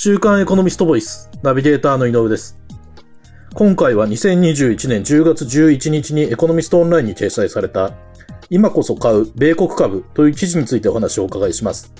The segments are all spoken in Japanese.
週刊エコノミストボイス、ナビゲーターの井上です。今回は2021年10月11日にエコノミストオンラインに掲載された、今こそ買う米国株という記事についてお話をお伺いします。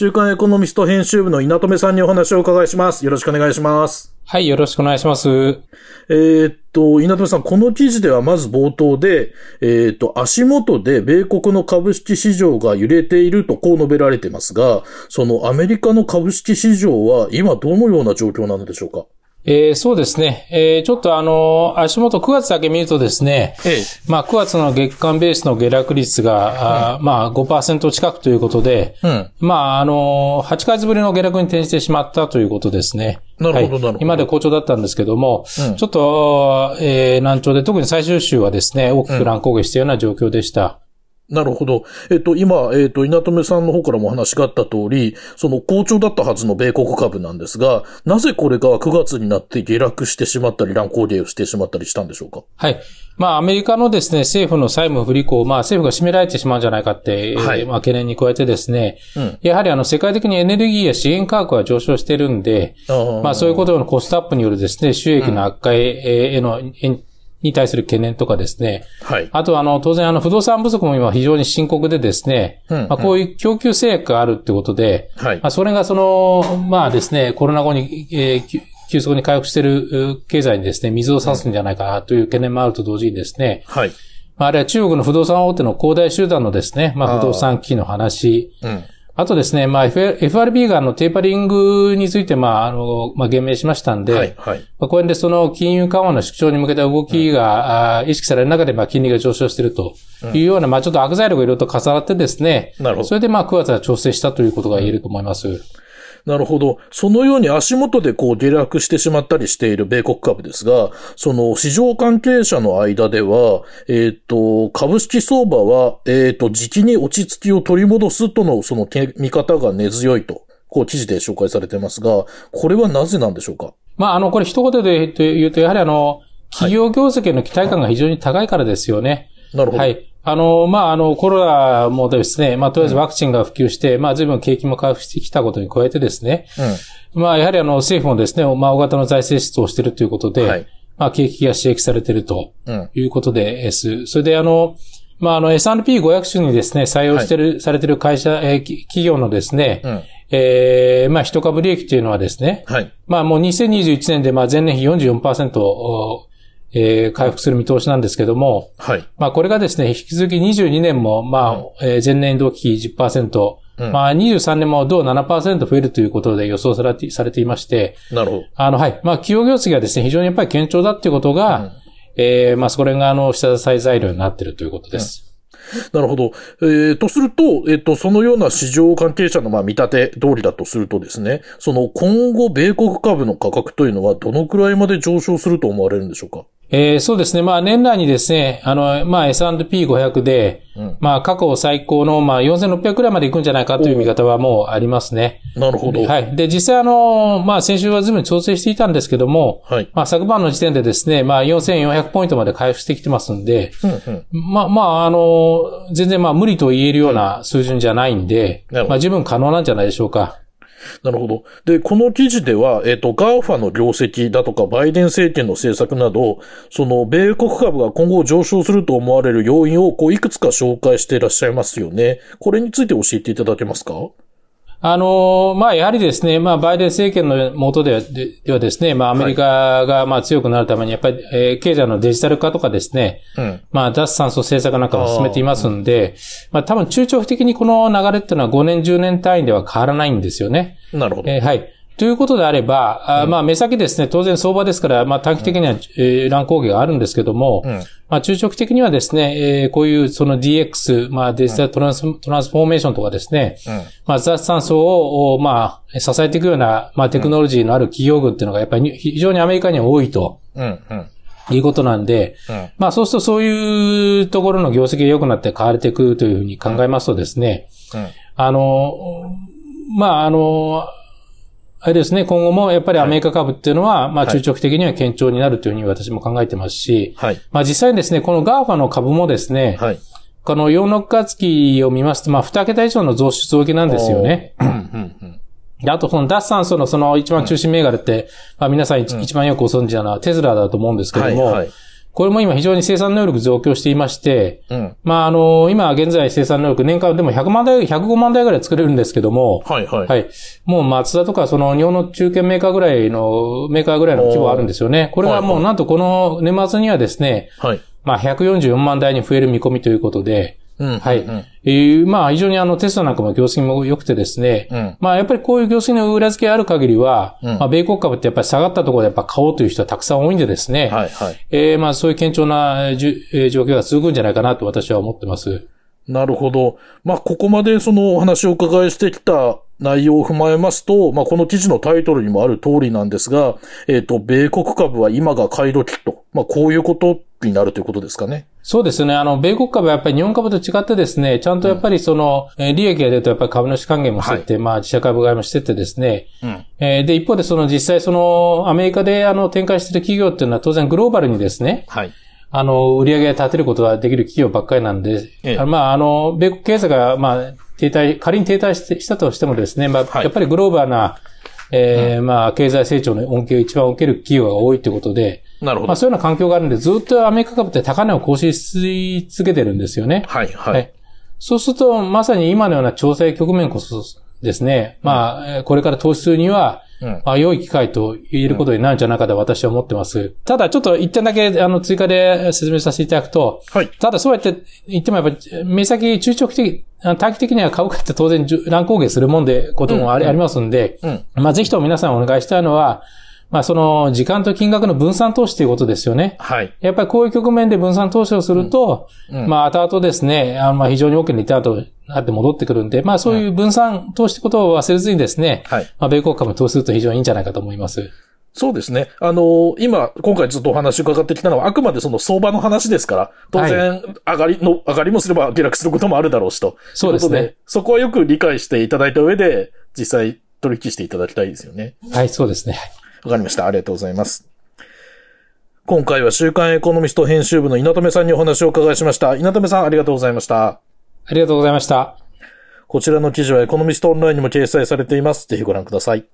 週刊エコノミスト編集部の稲留さんにお話をお伺いします。よろしくお願いします。はい、よろしくお願いします。えーっと、稲留さん、この記事ではまず冒頭で、えーっと、足元で米国の株式市場が揺れているとこう述べられていますが、そのアメリカの株式市場は今どのような状況なのでしょうか？えー、そうですね。えー、ちょっとあの、足元9月だけ見るとですね、ええ。まあ9月の月間ベースの下落率が、あーまあ5%近くということで、うん。まああの、8ヶ月ぶりの下落に転じてしまったということですね。はいなるほどなるほど今まで好調だったんですけども、うんちょっと、えー、難聴で、特に最終週はですね、大きく乱高下したような状況でした。なるほど。えっと、今、えっと、稲留さんの方からもお話があった通り、その好調だったはずの米国株なんですが、なぜこれが9月になって下落してしまったり、乱高下をしてしまったりしたんでしょうか？はい。まあ、アメリカのですね、政府の債務不履行、まあ、政府が占められてしまうんじゃないかって、はいえーまあ、懸念に加えてですね、うんやはりあの、世界的にエネルギーや資源価格が上昇してるんで、あまあ、そういうことのコストアップによるですね、収益の悪化へへの、へに対する懸念とかですね、はい。あとはあの、当然あの、不動産不足も今非常に深刻でですね、うんまあ、こういう供給制約があるってことで、はい。まあ、それがその、まあですね、コロナ後に、えー急急速に回復しているう経済にですね、水を差すんじゃないかなという懸念もあると同時にですね、はい。まあ、あるいは中国の不動産大手の恒大集団のですね、まあ、不動産危機の話、うん。あとですね、まあ、FRB があの、テーパリングについて、まあ、あの、まあ、言明しましたんで、はい。はい。まあ、これでその金融緩和の縮小に向けた動きが、あー意識される中で、まあ、金利が上昇しているというような、まあ、ちょっと悪材料がいろいろと重なってですね、なるほどそれでまあ、9月は調整したということが言えると思います。なるほど。そのように足元でこう下落してしまったりしている米国株ですが、その市場関係者の間では、えっ、と、株式相場は、えっ、と、時期に落ち着きを取り戻すとのそのけ見方が根強いと、こう記事で紹介されてますが、これはなぜなんでしょうか？まあ、あの、これ一言で言うと、やはりあの、企業業績への期待感が非常に高いからですよね。なるほど。はい。あの、まあ、あの、コロナもですね、まあ、とりあえずワクチンが普及して、まあ、随分景気も回復してきたことに加えてですね、まあ、やはりあの、政府もですね、まあ、大型の財政出動をしているということで、はいまあ、景気が刺激されているとうん。うん。いうことです。それで、あの、まあ、あの、S&P500 種にですね、採用してる、されている会社、えーき企業のですね、うん。えーまあ、一株利益というのはですね、はい。まあもう2021年でまあ前年比44%を、えー回復する見通しなんですけども、はい。まあこれがですね、引き続き22年もまあ、えー前年同期比10%、うんまあ23年も同7%増えるということで予想されてされていまして、なるほど。あのはい、まあ企業業績がですね、非常にやっぱり堅調だっていうことが、うんえーまあそれがあの下支え材料になっているということです。なるほど。えー、とすると、えっ、と、そのような市場関係者のまあ見立て通りだとするとですね、その今後米国株の価格というのはどのくらいまで上昇すると思われるんでしょうか？えーそうですね。まあ年内にですね、あの、まあ S&P500 で、うんまあ過去最高のまあ4600くらいまで行くんじゃないかという見方はもうありますね。なるほど。。はいい。で、実際あの、まあ先週は随分調整していたんですけども、はい。まあ昨晩の時点でですね、まあ4400ポイントまで回復してきてますんで、うんうん。まあまああの、全然まあ無理と言えるような水準じゃないんで、まあ十分可能なんじゃないでしょうか。なるほど。で、この記事では、えっ、と、 GAFA の業績だとか、バイデン政権の政策など、その、米国株が今後上昇すると思われる要因を、こう、いくつか紹介していらっしゃいますよね。これについて教えていただけますか？あの、まあ、やはりですね、まあ、バイデン政権の下ではでではですね、まあ、アメリカが、まあ、強くなるために、やっぱり、えー経済のデジタル化とかですね、うん。まあ、脱炭素政策なんかも進めていますんで、まあ、多分中長期的にこの流れっていうのは5年、10年単位では変わらないんですよね。なるほど。えーはい。ということであれば、あまあ、目先ですね、当然相場ですから、まあ、短期的には、えー乱高下があるんですけども、うん。まあ、中長期的にはですね、えーこういうその DX、まあ、デジタルトランス,、トランスフォーメーションとかですね、うん。まあ、脱炭素を、おまあ、支えていくような、まあ、テクノロジーのある企業群っていうのが、やっぱりに非常にアメリカには多いとうん。うん。いうことなんで、うん。まあ、そうするとそういうところの業績が良くなって変われていくというふうに考えますとですね、うん。あの、まあ、あの、あれですね、今後もやっぱりアメリカ株っていうのは、まあはい中長期的には堅調になるというふうに私も考えてますし、はい。まあ実際にですね、この GAFA の株もですね、はい。この4、6月期を見ますと、まあ2桁以上の増収増益なんですよね。あとその脱炭素のその一番中心銘柄って、まあ皆さん一番よくご存知なのはテスラだと思うんですけども、はいはいこれも今非常に生産能力増強していまして、うん、まあ、あの、今現在生産能力年間でも100万台、105万台ぐらい作れるんですけども、はいはい。はい。もう松田とかその日本の中堅メーカーぐらいの、メーカーぐらいの規模あるんですよね。これがもうなんとこの年末にはですね、はい。まあ、144万台に増える見込みということで、はい。えー、まあ、非常にあの、テストなんかも業績も良くてですね、うん、まあ、やっぱりこういう業績の裏付けある限りは、うん、まあ、米国株ってやっぱり下がったところでやっぱ買おうという人はたくさん多いんでですね、はい、はい。えー、まあ、そういう堅調なじゅ、えー、状況が続くんじゃないかなと私は思ってます。なるほど。まあ、ここまでそのお話をお伺いしてきた内容を踏まえますと、まあ、この記事のタイトルにもある通りなんですが、えっ、ー、と、米国株は今が買い時と、まあ、こういうことになるということですかね。そうですね。あの、米国株はやっぱり日本株と違ってですね、ちゃんとやっぱりその、うん、利益が出るとやっぱり株主還元もしてて、はい、まあ自社株買いもしててですね、うん、えー、で、一方でその実際その、アメリカであの、展開している企業っていうのは当然グローバルにですね、はい。あの、売り上げを立てることができる企業ばっかりなんで、ええ、まあ、あの、米国経済が、まあ、停滞、仮に停滞したとしてもですね、まあ、はい、やっぱりグローバルな、ええー、まあ、経済成長の恩恵を一番受ける企業が多いということで、なるほど。まあそういうような環境があるんで、ずっとアメリカ株って高値を更新し続けてるんですよね。はい、はい。そうすると、まさに今のような調整局面こそですね、まあ、これから投資するには、うん、まあ、良い機会と言えることになるんじゃないかと私は思ってます。ただ、ちょっと一点だけ、あの、追加で説明させていただくと、はい。ただ、そうやって言ってもやっぱり、目先中長期的、短期的には株価って当然乱高下するもんで、こともあり,、ますんで、うん。まあ、ぜひとも皆さんお願いしたいのは、まあその時間と金額の分散投資ということですよね。はい。やっぱりこういう局面で分散投資をすると、うんうん、まあ後々ですね、あのまあ非常に大きなリターンとなって戻ってくるんで、まあそういう分散投資ってことを忘れずにですね、はい。まあ米国株投資すると非常にいいんじゃないかと思います。そうですね。あの今、今回ずっとお話伺ってきたのは、あくまでその相場の話ですから、当然、上がりの、はい、上がりもすれば下落することもあるだろうしと。そうですね。そこはよく理解していただいた上で、実際取引していただきたいですよね。はい、そうですね。わかりました。ありがとうございます。今回は週刊エコノミスト編集部の稲留さんにお話をお伺いしました。稲留さん、ありがとうございました。ありがとうございました。こちらの記事はエコノミストオンラインにも掲載されています。ぜひご覧ください。